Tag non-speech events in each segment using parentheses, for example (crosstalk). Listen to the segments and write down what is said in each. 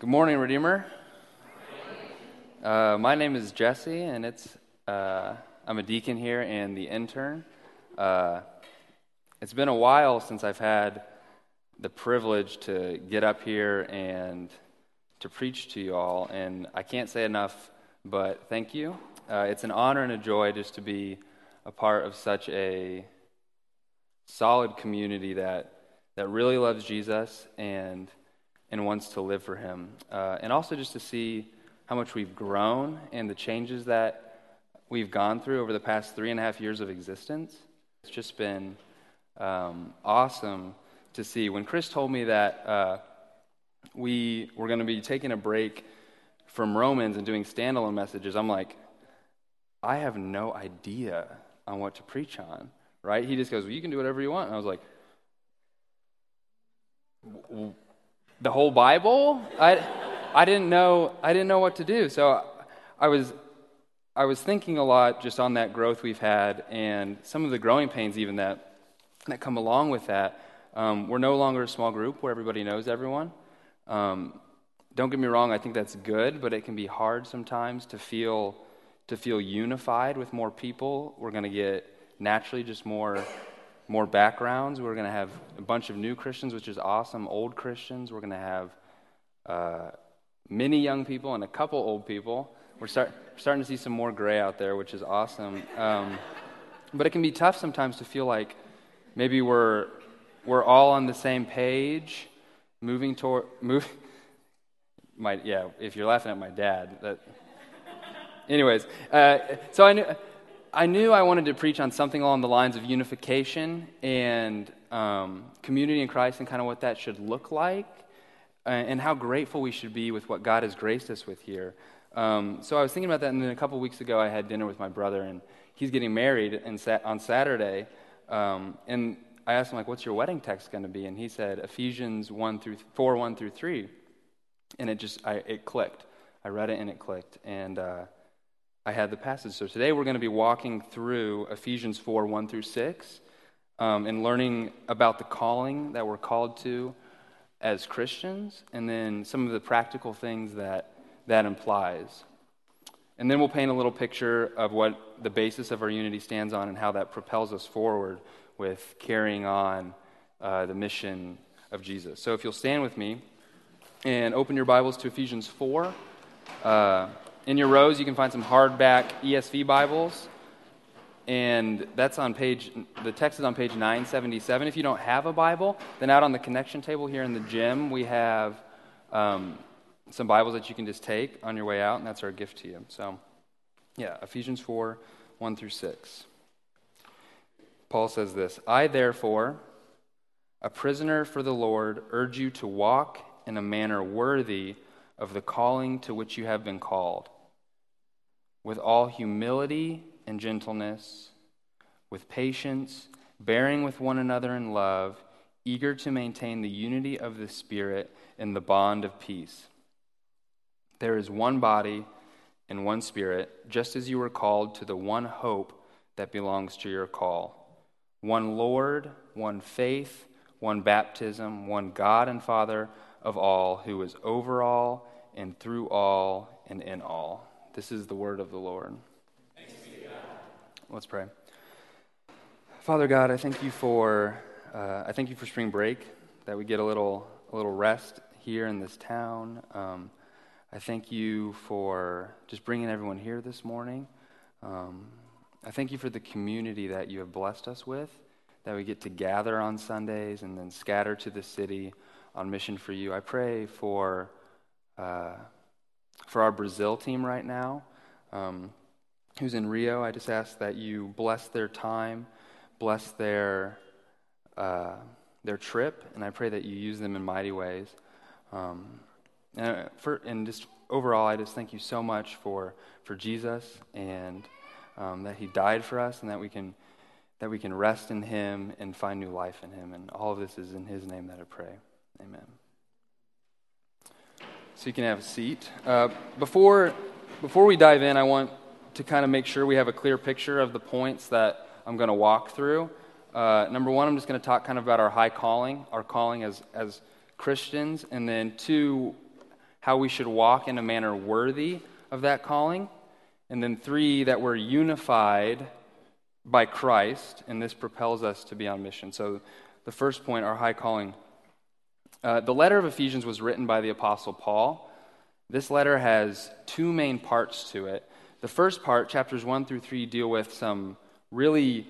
Good morning, Redeemer. Uh, my name is Jesse, and it's uh, I'm a deacon here and the intern. Uh, it's been a while since I've had the privilege to get up here and to preach to you all, and I can't say enough, but thank you. Uh, it's an honor and a joy just to be a part of such a solid community that that really loves Jesus and and wants to live for Him. Uh, and also just to see how much we've grown and the changes that we've gone through over the past three and a half years of existence. It's just been um, awesome to see. When Chris told me that uh, we were going to be taking a break from Romans and doing standalone messages, I'm like, I have no idea on what to preach on, right? He just goes, Well, you can do whatever you want. And I was like, the whole Bible. I, I didn't know I didn't know what to do. So I was I was thinking a lot just on that growth we've had and some of the growing pains even that that come along with that. Um, we're no longer a small group where everybody knows everyone. Um, don't get me wrong, I think that's good, but it can be hard sometimes to feel to feel unified with more people. We're going to get naturally just more more backgrounds. We're going to have a bunch of new Christians, which is awesome, old Christians. We're going to have uh, many young people and a couple old people. We're start, starting to see some more gray out there, which is awesome. Um, but it can be tough sometimes to feel like maybe we're, we're all on the same page, moving toward, move, (laughs) my, yeah, if you're laughing at my dad, that, anyways, uh, so I knew, I knew I wanted to preach on something along the lines of unification and um, community in Christ and kind of what that should look like and how grateful we should be with what God has graced us with here. Um, so I was thinking about that, and then a couple weeks ago I had dinner with my brother, and he's getting married and on Saturday. Um, and I asked him, like, what's your wedding text going to be? And he said, Ephesians 1 through 4, 1 through 3. And it just, I, it clicked. I read it and it clicked. And, uh, I had the passage. So today we're going to be walking through Ephesians 4 1 through 6 um, and learning about the calling that we're called to as Christians and then some of the practical things that that implies. And then we'll paint a little picture of what the basis of our unity stands on and how that propels us forward with carrying on uh, the mission of Jesus. So if you'll stand with me and open your Bibles to Ephesians 4. Uh, in your rows, you can find some hardback ESV Bibles. And that's on page, the text is on page 977. If you don't have a Bible, then out on the connection table here in the gym, we have um, some Bibles that you can just take on your way out, and that's our gift to you. So, yeah, Ephesians 4 1 through 6. Paul says this I, therefore, a prisoner for the Lord, urge you to walk in a manner worthy of the calling to which you have been called, with all humility and gentleness, with patience, bearing with one another in love, eager to maintain the unity of the Spirit in the bond of peace. There is one body and one Spirit, just as you were called to the one hope that belongs to your call one Lord, one faith, one baptism, one God and Father of all, who is over all and through all and in all. This is the word of the Lord. Let's pray. Father God, I thank you for uh, I thank you for spring break that we get a little a little rest here in this town. Um, I thank you for just bringing everyone here this morning. Um, I thank you for the community that you have blessed us with, that we get to gather on Sundays and then scatter to the city on mission for you. I pray for uh, for our Brazil team right now, um, who's in Rio. I just ask that you bless their time, bless their uh, their trip, and I pray that you use them in mighty ways. Um, and, for, and just overall, I just thank you so much for for Jesus and um, that He died for us, and that we can that we can rest in Him and find new life in Him. And all of this is in His name that I pray. Amen so you can have a seat. Uh, before, before we dive in, I want to kind of make sure we have a clear picture of the points that I'm going to walk through. Uh, number one, I'm just going to talk kind of about our high calling, our calling as, as Christians, and then two, how we should walk in a manner worthy of that calling. And then three, that we're unified by Christ, and this propels us to be on mission. So the first point, our high calling. Uh, the letter of Ephesians was written by the Apostle Paul. This letter has two main parts to it. The first part, chapters 1 through 3, deal with some really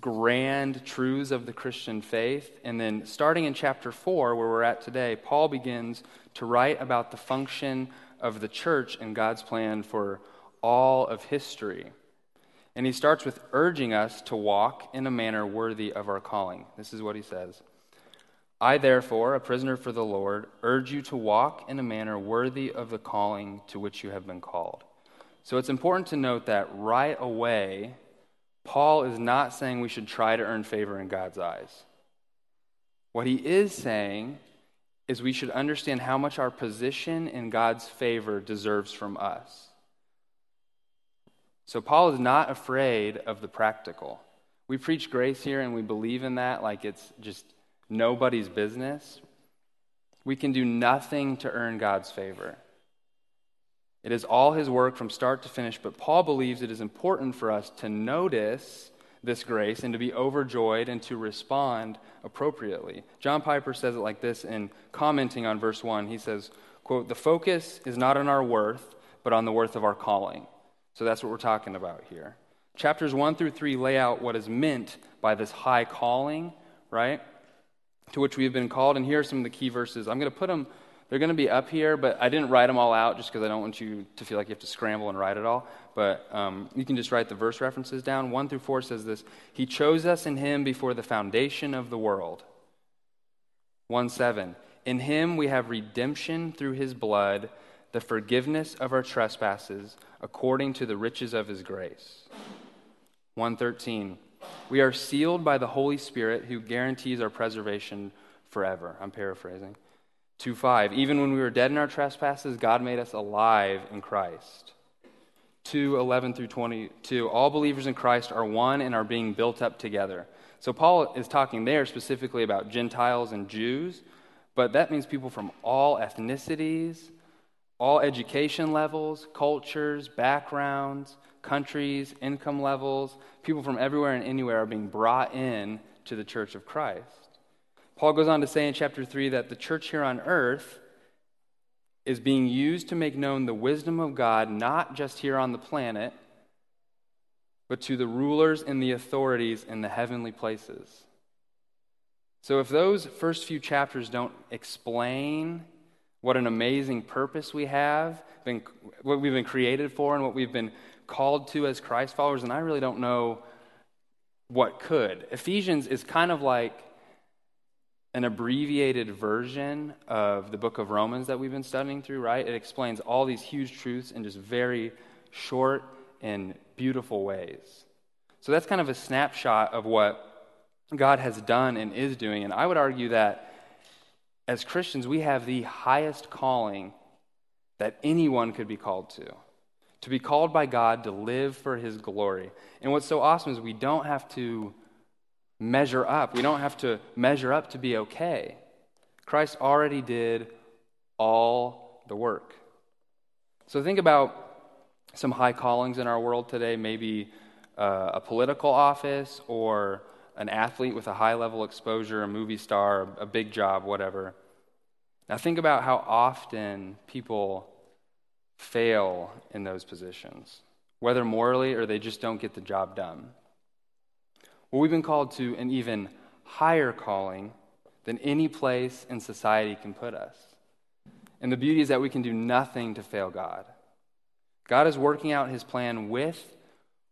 grand truths of the Christian faith. And then starting in chapter 4, where we're at today, Paul begins to write about the function of the church and God's plan for all of history. And he starts with urging us to walk in a manner worthy of our calling. This is what he says I, therefore, a prisoner for the Lord, urge you to walk in a manner worthy of the calling to which you have been called. So it's important to note that right away, Paul is not saying we should try to earn favor in God's eyes. What he is saying is we should understand how much our position in God's favor deserves from us. So, Paul is not afraid of the practical. We preach grace here and we believe in that like it's just nobody's business. We can do nothing to earn God's favor. It is all his work from start to finish, but Paul believes it is important for us to notice this grace and to be overjoyed and to respond appropriately. John Piper says it like this in commenting on verse 1. He says, quote, "The focus is not on our worth, but on the worth of our calling." So that's what we're talking about here. Chapters 1 through 3 lay out what is meant by this high calling, right? To which we have been called, and here are some of the key verses. I'm going to put them they're going to be up here, but I didn't write them all out just because I don't want you to feel like you have to scramble and write it all. But um, you can just write the verse references down. 1 through 4 says this He chose us in Him before the foundation of the world. 1 7. In Him we have redemption through His blood, the forgiveness of our trespasses, according to the riches of His grace. 113. We are sealed by the Holy Spirit who guarantees our preservation forever. I'm paraphrasing. 2 5. Even when we were dead in our trespasses, God made us alive in Christ. 2 11 through 22. All believers in Christ are one and are being built up together. So Paul is talking there specifically about Gentiles and Jews, but that means people from all ethnicities, all education levels, cultures, backgrounds, countries, income levels. People from everywhere and anywhere are being brought in to the church of Christ. Paul goes on to say in chapter 3 that the church here on earth is being used to make known the wisdom of God, not just here on the planet, but to the rulers and the authorities in the heavenly places. So, if those first few chapters don't explain what an amazing purpose we have, been, what we've been created for, and what we've been called to as Christ followers, And I really don't know what could. Ephesians is kind of like an abbreviated version of the book of Romans that we've been studying through, right? It explains all these huge truths in just very short and beautiful ways. So that's kind of a snapshot of what God has done and is doing. And I would argue that as Christians, we have the highest calling that anyone could be called to. To be called by God to live for his glory. And what's so awesome is we don't have to measure up. We don't have to measure up to be okay. Christ already did all the work. So think about some high callings in our world today, maybe uh, a political office or an athlete with a high level exposure, a movie star, a big job, whatever. Now think about how often people fail in those positions, whether morally or they just don't get the job done. Well, we've been called to an even higher calling than any place in society can put us. And the beauty is that we can do nothing to fail God. God is working out his plan with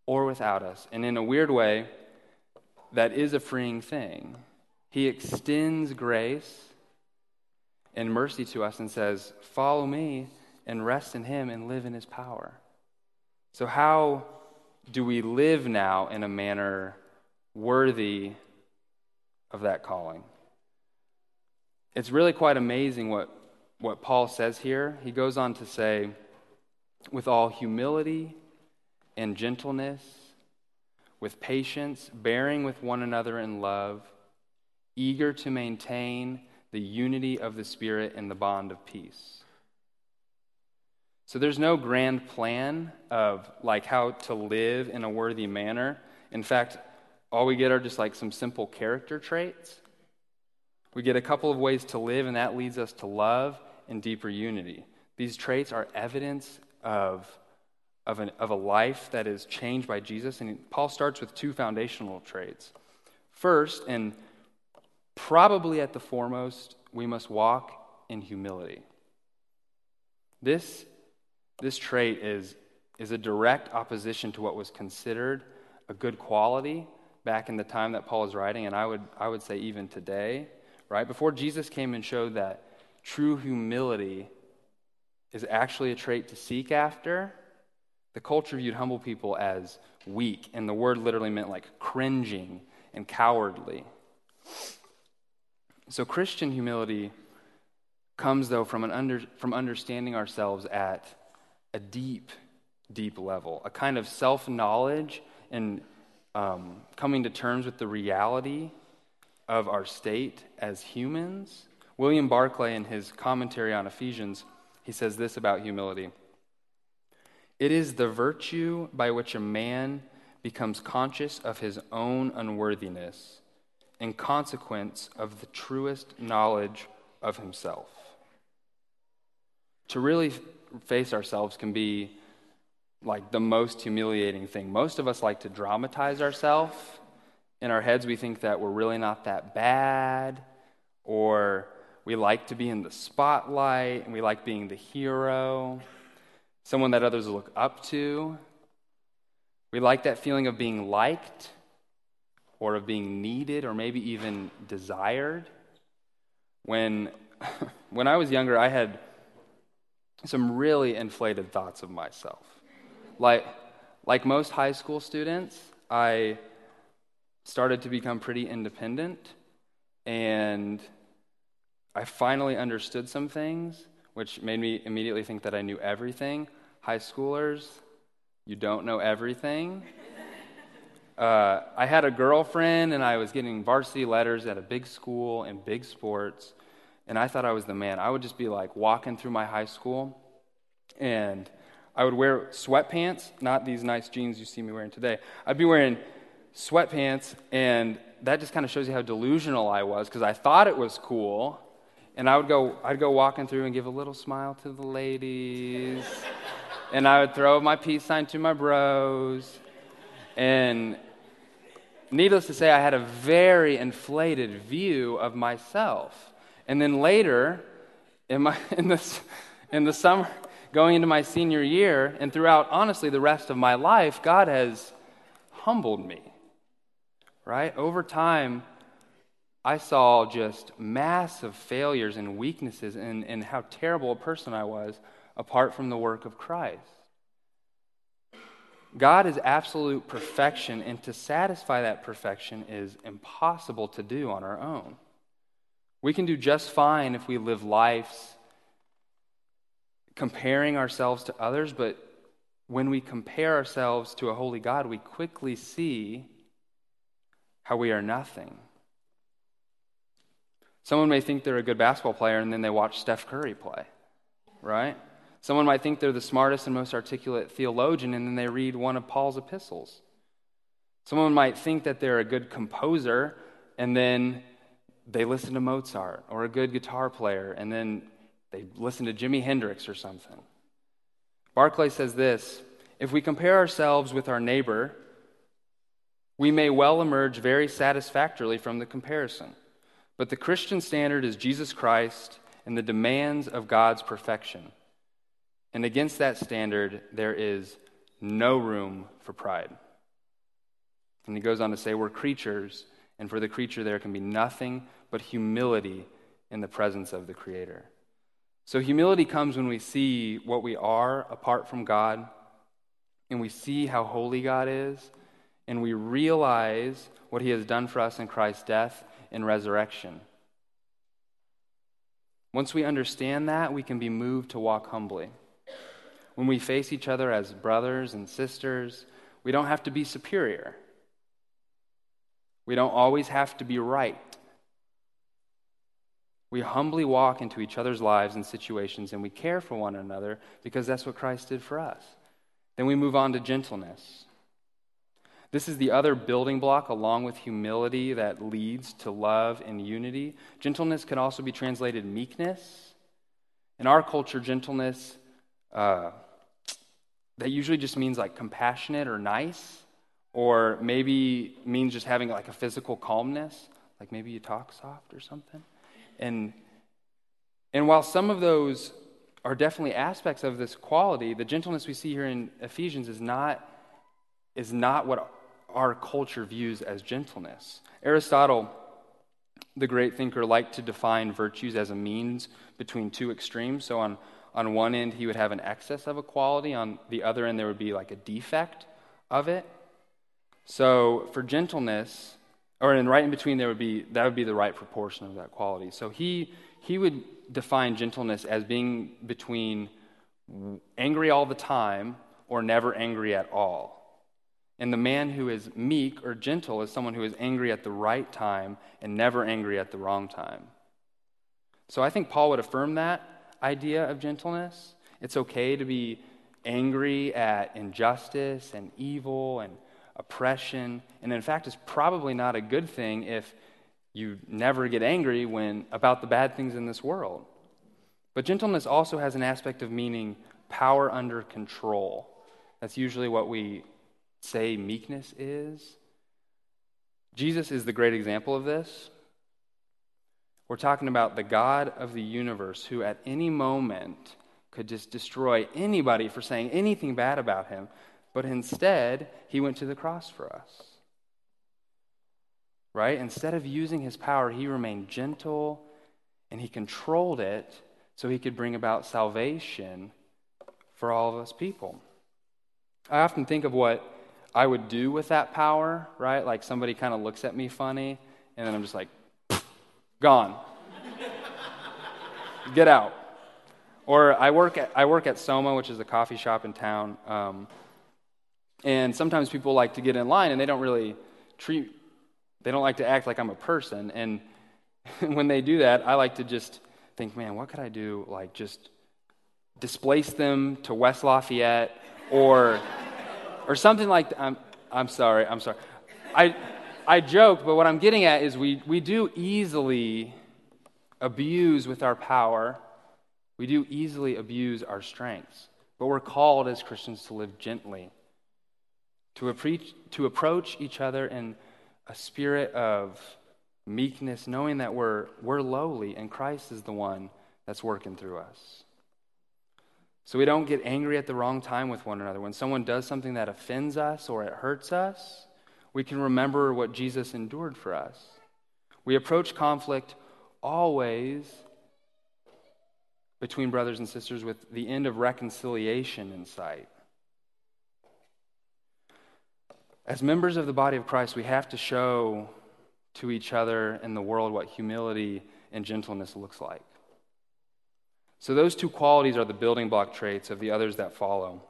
or without us. And in a weird way, that is a freeing thing. He extends grace and mercy to us and says, Follow me and rest in him and live in his power. So, how do we live now in a manner worthy of that calling. It's really quite amazing what, what Paul says here. He goes on to say, with all humility and gentleness, with patience, bearing with one another in love, eager to maintain the unity of the Spirit and the bond of peace. So there's no grand plan of like how to live in a worthy manner. In fact, all we get are just like some simple character traits. We get a couple of ways to live, and that leads us to love and deeper unity. These traits are evidence of, of, an, of a life that is changed by Jesus. And Paul starts with two foundational traits. First, and probably at the foremost, we must walk in humility. This, this trait is, is a direct opposition to what was considered a good quality back in the time that Paul is writing, and I would, I would say even today, right? Before Jesus came and showed that true humility is actually a trait to seek after, the culture viewed humble people as weak, and the word literally meant like cringing and cowardly. So, Christian humility comes, though, from, an under, from understanding ourselves at a deep, deep level, a kind of self knowledge and um, coming to terms with the reality of our state as humans. William Barclay, in his commentary on Ephesians, he says this about humility It is the virtue by which a man becomes conscious of his own unworthiness in consequence of the truest knowledge of himself. To really face ourselves can be like the most humiliating thing. Most of us like to dramatize ourselves. In our heads, we think that we're really not that bad, or we like to be in the spotlight, and we like being the hero, someone that others look up to. We like that feeling of being liked, or of being needed, or maybe even desired. When, (laughs) when I was younger, I had some really inflated thoughts of myself. Like, like most high school students, I started to become pretty independent, and I finally understood some things, which made me immediately think that I knew everything. High schoolers, you don't know everything. Uh, I had a girlfriend, and I was getting varsity letters at a big school and big sports, and I thought I was the man. I would just be like walking through my high school, and I would wear sweatpants, not these nice jeans you see me wearing today. I'd be wearing sweatpants, and that just kind of shows you how delusional I was because I thought it was cool. And I would go, I'd go walking through and give a little smile to the ladies. and I would throw my peace sign to my bros. And needless to say, I had a very inflated view of myself. And then later, in, my, (laughs) in, this, in the summer, going into my senior year and throughout, honestly, the rest of my life, God has humbled me. Right? Over time, I saw just massive failures and weaknesses and, and how terrible a person I was apart from the work of Christ. God is absolute perfection, and to satisfy that perfection is impossible to do on our own. We can do just fine if we live lives comparing ourselves to others, but when we compare ourselves to a holy God, we quickly see how we are nothing. Someone may think they're a good basketball player and then they watch Steph Curry play, right? Someone might think they're the smartest and most articulate theologian and then they read one of Paul's epistles. Someone might think that they're a good composer and then they listen to Mozart or a good guitar player and then they listen to Jimi Hendrix or something. Barclay says this If we compare ourselves with our neighbor, we may well emerge very satisfactorily from the comparison. But the Christian standard is Jesus Christ and the demands of God's perfection. And against that standard, there is no room for pride. And he goes on to say, We're creatures, and for the creature, there can be nothing but humility in the presence of the Creator. So, humility comes when we see what we are apart from God, and we see how holy God is, and we realize what He has done for us in Christ's death and resurrection. Once we understand that, we can be moved to walk humbly. When we face each other as brothers and sisters, we don't have to be superior. We don't always have to be right. We humbly walk into each other's lives and situations and we care for one another because that's what Christ did for us. Then we move on to gentleness. This is the other building block, along with humility, that leads to love and unity. Gentleness can also be translated meekness. In our culture, gentleness, uh, that usually just means like compassionate or nice, or maybe means just having like a physical calmness, like maybe you talk soft or something. And, and while some of those are definitely aspects of this quality, the gentleness we see here in Ephesians is not, is not what our culture views as gentleness. Aristotle, the great thinker, liked to define virtues as a means between two extremes. So on, on one end, he would have an excess of a quality, on the other end, there would be like a defect of it. So for gentleness, or in right in between, there would be that would be the right proportion of that quality. So he he would define gentleness as being between angry all the time or never angry at all. And the man who is meek or gentle is someone who is angry at the right time and never angry at the wrong time. So I think Paul would affirm that idea of gentleness. It's okay to be angry at injustice and evil and oppression. And in fact, it's probably not a good thing if you never get angry when about the bad things in this world. But gentleness also has an aspect of meaning power under control. That's usually what we say meekness is. Jesus is the great example of this. We're talking about the God of the universe who, at any moment, could just destroy anybody for saying anything bad about him, but instead, he went to the cross for us. Right? Instead of using his power, he remained gentle and he controlled it so he could bring about salvation for all of us people. I often think of what I would do with that power, right? Like somebody kind of looks at me funny, and then I'm just like, gone. Get out. Or I work at, I work at Soma, which is a coffee shop in town. Um, and sometimes people like to get in line and they don't really treat, they don't like to act like I'm a person. And (laughs) when they do that, I like to just think, man, what could I do? Like just displace them to West Lafayette or or something like that. I'm, I'm sorry, I'm sorry. I, I joke, but what I'm getting at is we, we do easily abuse with our power, we do easily abuse our strengths. But we're called as Christians to live gently, to, approach, to approach each other in a spirit of meekness, knowing that we're, we're lowly and Christ is the one that's working through us. So we don't get angry at the wrong time with one another. When someone does something that offends us or it hurts us, we can remember what Jesus endured for us. We approach conflict always between brothers and sisters with the end of reconciliation in sight. As members of the body of Christ, we have to show to each other and the world what humility and gentleness looks like. So, those two qualities are the building block traits of the others that follow.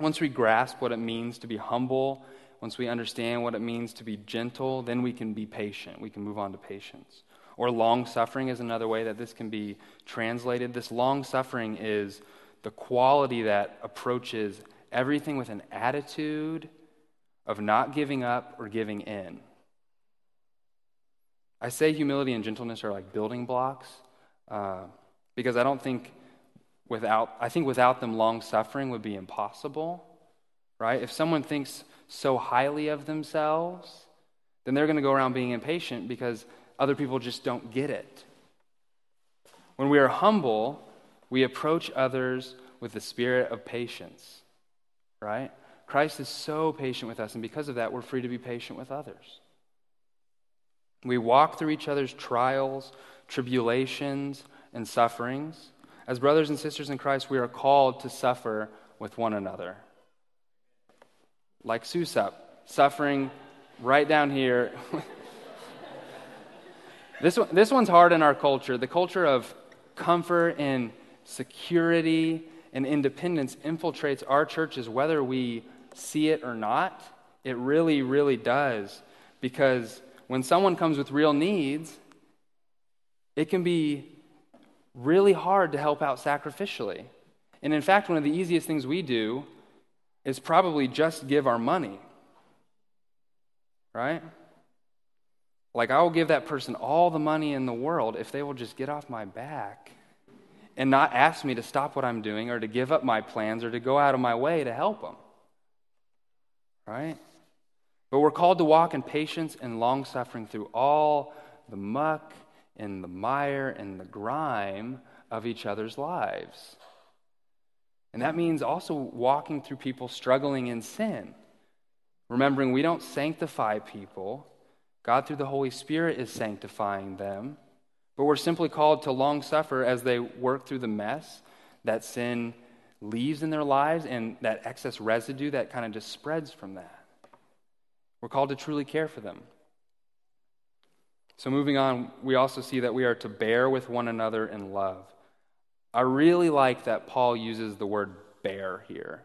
Once we grasp what it means to be humble, once we understand what it means to be gentle, then we can be patient. We can move on to patience. Or long suffering is another way that this can be translated. This long suffering is the quality that approaches everything with an attitude of not giving up or giving in. I say humility and gentleness are like building blocks. Uh, because I don't think without, I think without them, long suffering would be impossible, right? If someone thinks so highly of themselves, then they're going to go around being impatient because other people just don't get it. When we are humble, we approach others with the spirit of patience, right? Christ is so patient with us, and because of that, we're free to be patient with others. We walk through each other's trials, tribulations, and sufferings. As brothers and sisters in Christ, we are called to suffer with one another. Like Susup, suffering right down here. (laughs) this, one, this one's hard in our culture. The culture of comfort and security and independence infiltrates our churches, whether we see it or not. It really, really does. Because when someone comes with real needs, It can be really hard to help out sacrificially. And in fact, one of the easiest things we do is probably just give our money. Right? Like, I will give that person all the money in the world if they will just get off my back and not ask me to stop what I'm doing or to give up my plans or to go out of my way to help them. Right? But we're called to walk in patience and long suffering through all the muck and the mire and the grime of each other's lives. And that means also walking through people struggling in sin. Remembering we don't sanctify people, God, through the Holy Spirit, is sanctifying them. But we're simply called to long suffer as they work through the mess that sin leaves in their lives and that excess residue that kind of just spreads from that. We're called to truly care for them. So, moving on, we also see that we are to bear with one another in love. I really like that Paul uses the word bear here.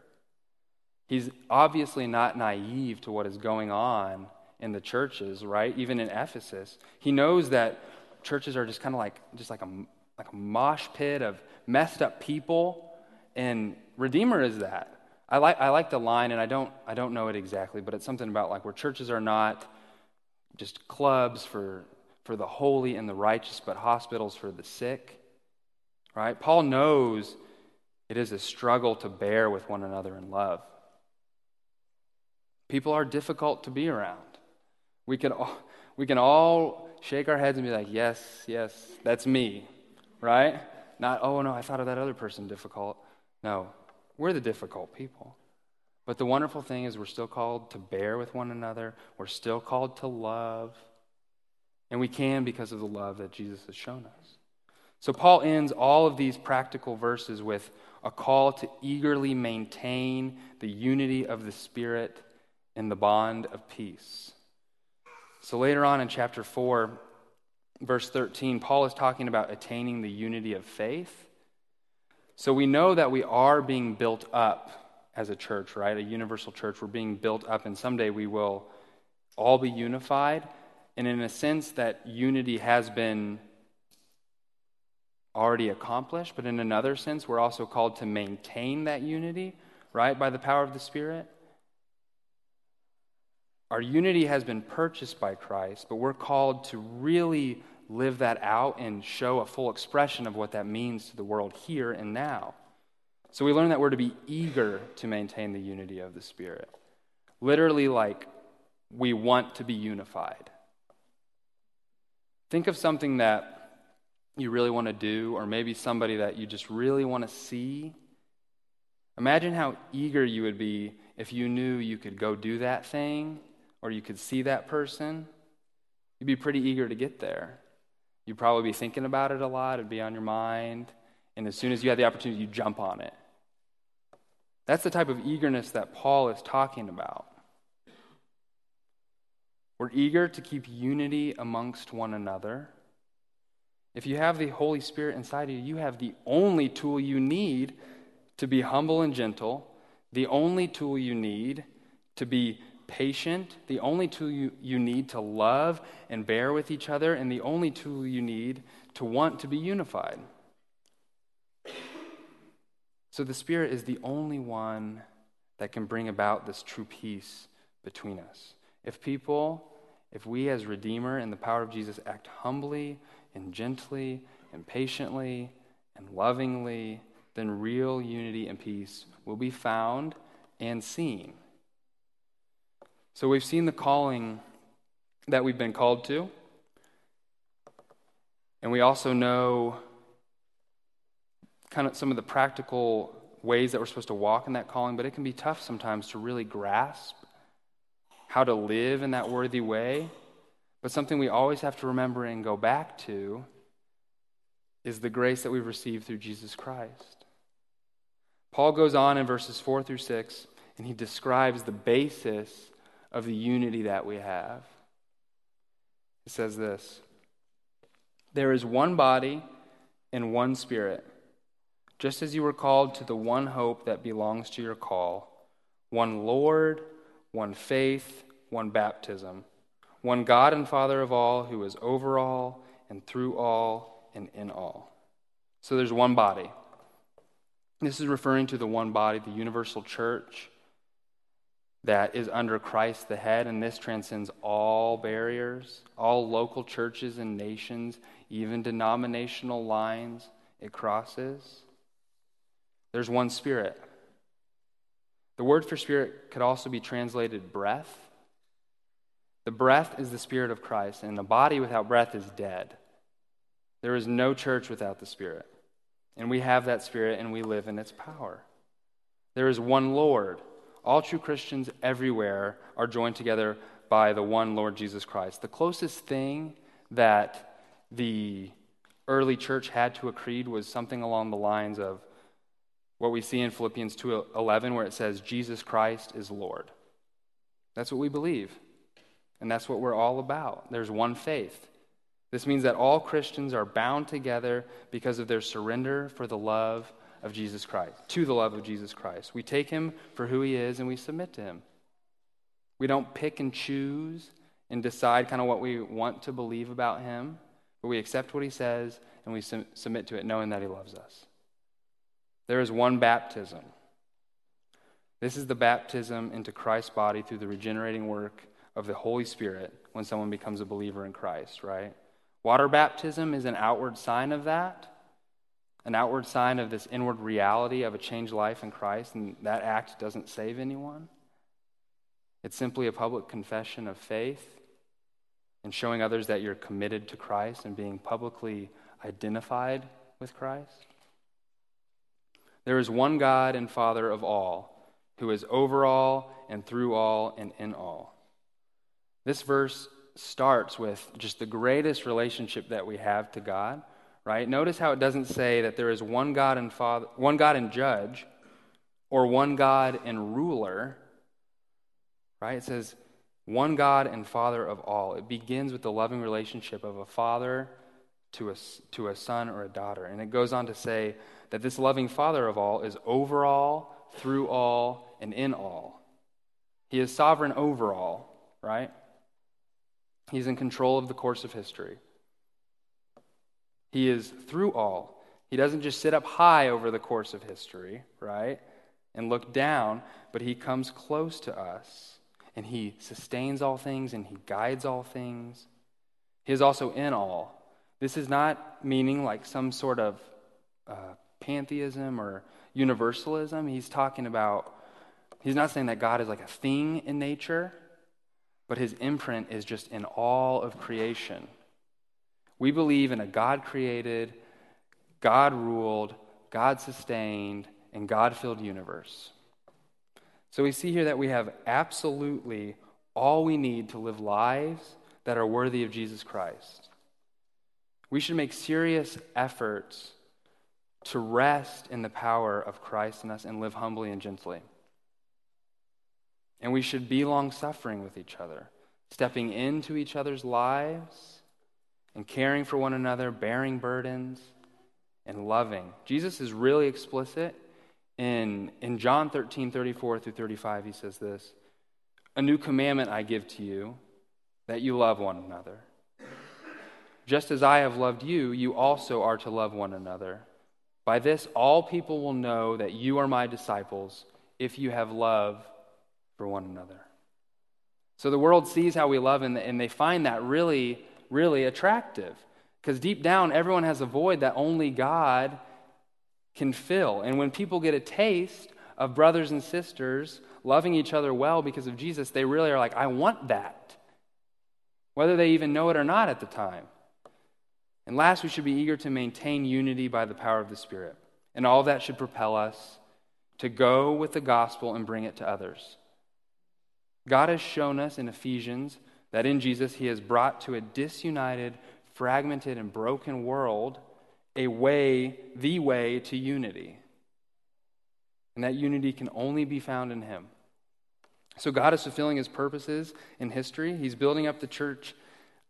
He's obviously not naive to what is going on in the churches, right? Even in Ephesus. He knows that churches are just kind of like just like a like a mosh pit of messed up people and redeemer is that i like i like the line and i don't i don't know it exactly but it's something about like where churches are not just clubs for for the holy and the righteous but hospitals for the sick right paul knows it is a struggle to bear with one another in love people are difficult to be around we can all, we can all shake our heads and be like, yes, yes, that's me, right? Not, oh no, I thought of that other person difficult. No, we're the difficult people. But the wonderful thing is, we're still called to bear with one another, we're still called to love. And we can because of the love that Jesus has shown us. So, Paul ends all of these practical verses with a call to eagerly maintain the unity of the Spirit in the bond of peace. So later on in chapter 4, verse 13, Paul is talking about attaining the unity of faith. So we know that we are being built up as a church, right? A universal church. We're being built up, and someday we will all be unified. And in a sense, that unity has been already accomplished, but in another sense, we're also called to maintain that unity, right, by the power of the Spirit. Our unity has been purchased by Christ, but we're called to really live that out and show a full expression of what that means to the world here and now. So we learn that we're to be eager to maintain the unity of the Spirit. Literally, like we want to be unified. Think of something that you really want to do, or maybe somebody that you just really want to see. Imagine how eager you would be if you knew you could go do that thing or you could see that person, you'd be pretty eager to get there. You'd probably be thinking about it a lot, it'd be on your mind, and as soon as you had the opportunity, you jump on it. That's the type of eagerness that Paul is talking about. We're eager to keep unity amongst one another. If you have the Holy Spirit inside you, you have the only tool you need to be humble and gentle, the only tool you need to be patient, the only tool you, you need to love and bear with each other, and the only tool you need to want to be unified. So the Spirit is the only one that can bring about this true peace between us. If people, if we as Redeemer and the power of Jesus act humbly and gently and patiently and lovingly, then real unity and peace will be found and seen. So we've seen the calling that we've been called to. And we also know kind of some of the practical ways that we're supposed to walk in that calling, but it can be tough sometimes to really grasp how to live in that worthy way. But something we always have to remember and go back to is the grace that we've received through Jesus Christ. Paul goes on in verses 4 through 6, and he describes the basis of the unity that we have. He says this There is one body and one spirit, just as you were called to the one hope that belongs to your call one Lord, one faith, one baptism, one God and Father of all, who is over all and through all and in all. So there's one body. This is referring to the one body, the universal church that is under Christ the head, and this transcends all barriers, all local churches and nations, even denominational lines it crosses. There's one spirit. The word for spirit could also be translated breath. The breath is the spirit of Christ, and the body without breath is dead. There is no church without the spirit. And we have that spirit and we live in its power. There is one Lord all true Christians everywhere are joined together by the one Lord Jesus Christ. The closest thing that the early church had to a creed was something along the lines of what we see in Philippians 2:11 where it says Jesus Christ is Lord. That's what we believe. And that's what we're all about. There's one faith. This means that all Christians are bound together because of their surrender for the love of Jesus Christ, to the love of Jesus Christ. We take him for who he is and we submit to him. We don't pick and choose and decide kind of what we want to believe about him, but we accept what he says and we submit to it knowing that he loves us. There is one baptism. This is the baptism into Christ's body through the regenerating work of the Holy Spirit when someone becomes a believer in Christ, right? Water baptism is an outward sign of that an outward sign of this inward reality of a changed life in Christ, and that act doesn't save anyone. It's simply a public confession of faith and showing others that you're committed to Christ and being publicly identified with Christ. There is one God and Father of all, who is over all and through all and in all. This verse starts with just the greatest relationship that we have to God right? Notice how it doesn't say that there is one God and Father, one God and judge, or one God and ruler, right? It says one God and Father of all. It begins with the loving relationship of a father to a, to a son or a daughter. And it goes on to say that this loving Father of all is over all, through all, and in all. He is sovereign over all, right? He's in control of the course of history. He is through all. He doesn't just sit up high over the course of history, right, and look down, but he comes close to us and he sustains all things and he guides all things. He is also in all. This is not meaning like some sort of uh, pantheism or universalism. He's talking about, he's not saying that God is like a thing in nature, but his imprint is just in all of creation. We believe in a God created, God ruled, God sustained, and God filled universe. So we see here that we have absolutely all we need to live lives that are worthy of Jesus Christ. We should make serious efforts to rest in the power of Christ in us and live humbly and gently. And we should be long suffering with each other, stepping into each other's lives and caring for one another, bearing burdens, and loving. Jesus is really explicit in, in John 13, 34 through 35. He says this A new commandment I give to you, that you love one another. Just as I have loved you, you also are to love one another. By this, all people will know that you are my disciples if you have love for one another. So the world sees how we love, and, they find that really really attractive. Because deep down, everyone has a void that only God can fill. And when people get a taste of brothers and sisters loving each other well because of Jesus, they really are like, I want that. Whether they even know it or not at the time. And last, we should be eager to maintain unity by the power of the Spirit. And all that should propel us to go with the gospel and bring it to others. God has shown us in Ephesians that in Jesus he has brought to a disunited, fragmented, and broken world a way, the way to unity. And that unity can only be found in him. So God is fulfilling his purposes in history. He's building up the church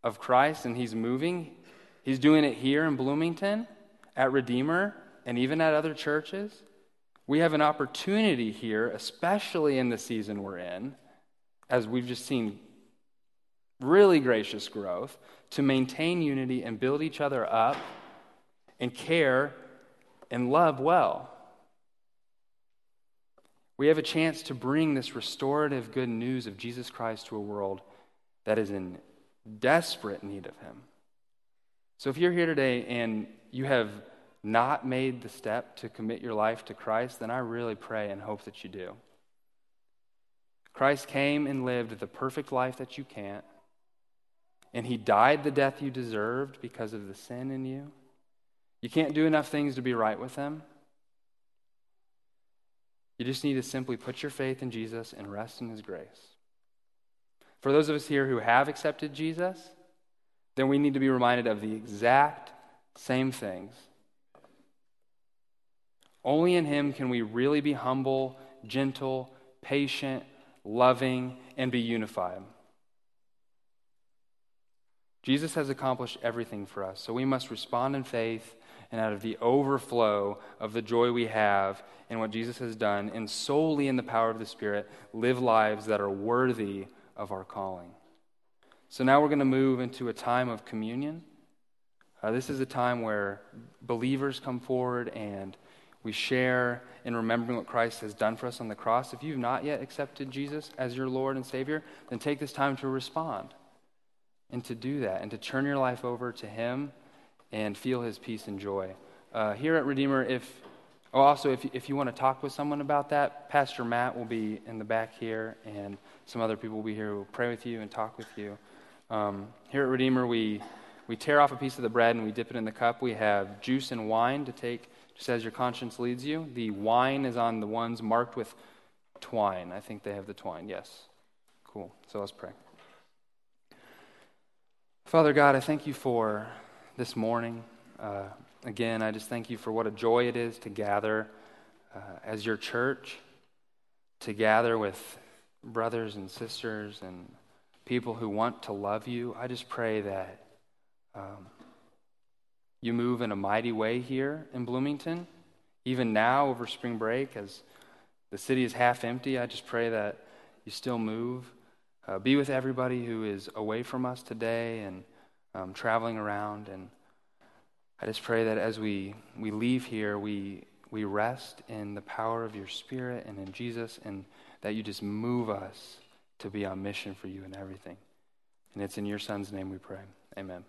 of Christ and he's moving. He's doing it here in Bloomington, at Redeemer, and even at other churches. We have an opportunity here, especially in the season we're in, as we've just seen really gracious growth to maintain unity and build each other up and care and love well. We have a chance to bring this restorative good news of Jesus Christ to a world that is in desperate need of him. So if you're here today and you have not made the step to commit your life to Christ, then I really pray and hope that you do. Christ came and lived the perfect life that you can't, and he died the death you deserved because of the sin in you. You can't do enough things to be right with him. You just need to simply put your faith in Jesus and rest in his grace. For those of us here who have accepted Jesus, then we need to be reminded of the exact same things. Only in him can we really be humble, gentle, patient, loving, and be unified. Jesus has accomplished everything for us, so we must respond in faith and out of the overflow of the joy we have in what Jesus has done, and solely in the power of the Spirit, live lives that are worthy of our calling. So now we're going to move into a time of communion. Uh, this is a time where believers come forward and we share in remembering what Christ has done for us on the cross. If you've not yet accepted Jesus as your Lord and Savior, then take this time to respond and to do that and to turn your life over to Him and feel His peace and joy. Uh, here at Redeemer, if oh, also if, if you want to talk with someone about that, Pastor Matt will be in the back here, and some other people will be here who will pray with you and talk with you. Um, here at Redeemer, we we tear off a piece of the bread and we dip it in the cup. We have juice and wine to take just as your conscience leads you. The wine is on the ones marked with twine. I think they have the twine. Yes. Cool. So let's pray. Father God, I thank you for this morning. Uh, again, I just thank you for what a joy it is to gather uh, as your church, to gather with brothers and sisters and people who want to love you. I just pray that um, you move in a mighty way here in Bloomington. Even now, over spring break, as the city is half empty, I just pray that you still move. Uh, be with everybody who is away from us today and um, traveling around. And I just pray that as we, we leave here, we, we rest in the power of your Spirit and in Jesus, and that you just move us to be on mission for you and everything. And it's in your Son's name we pray. Amen.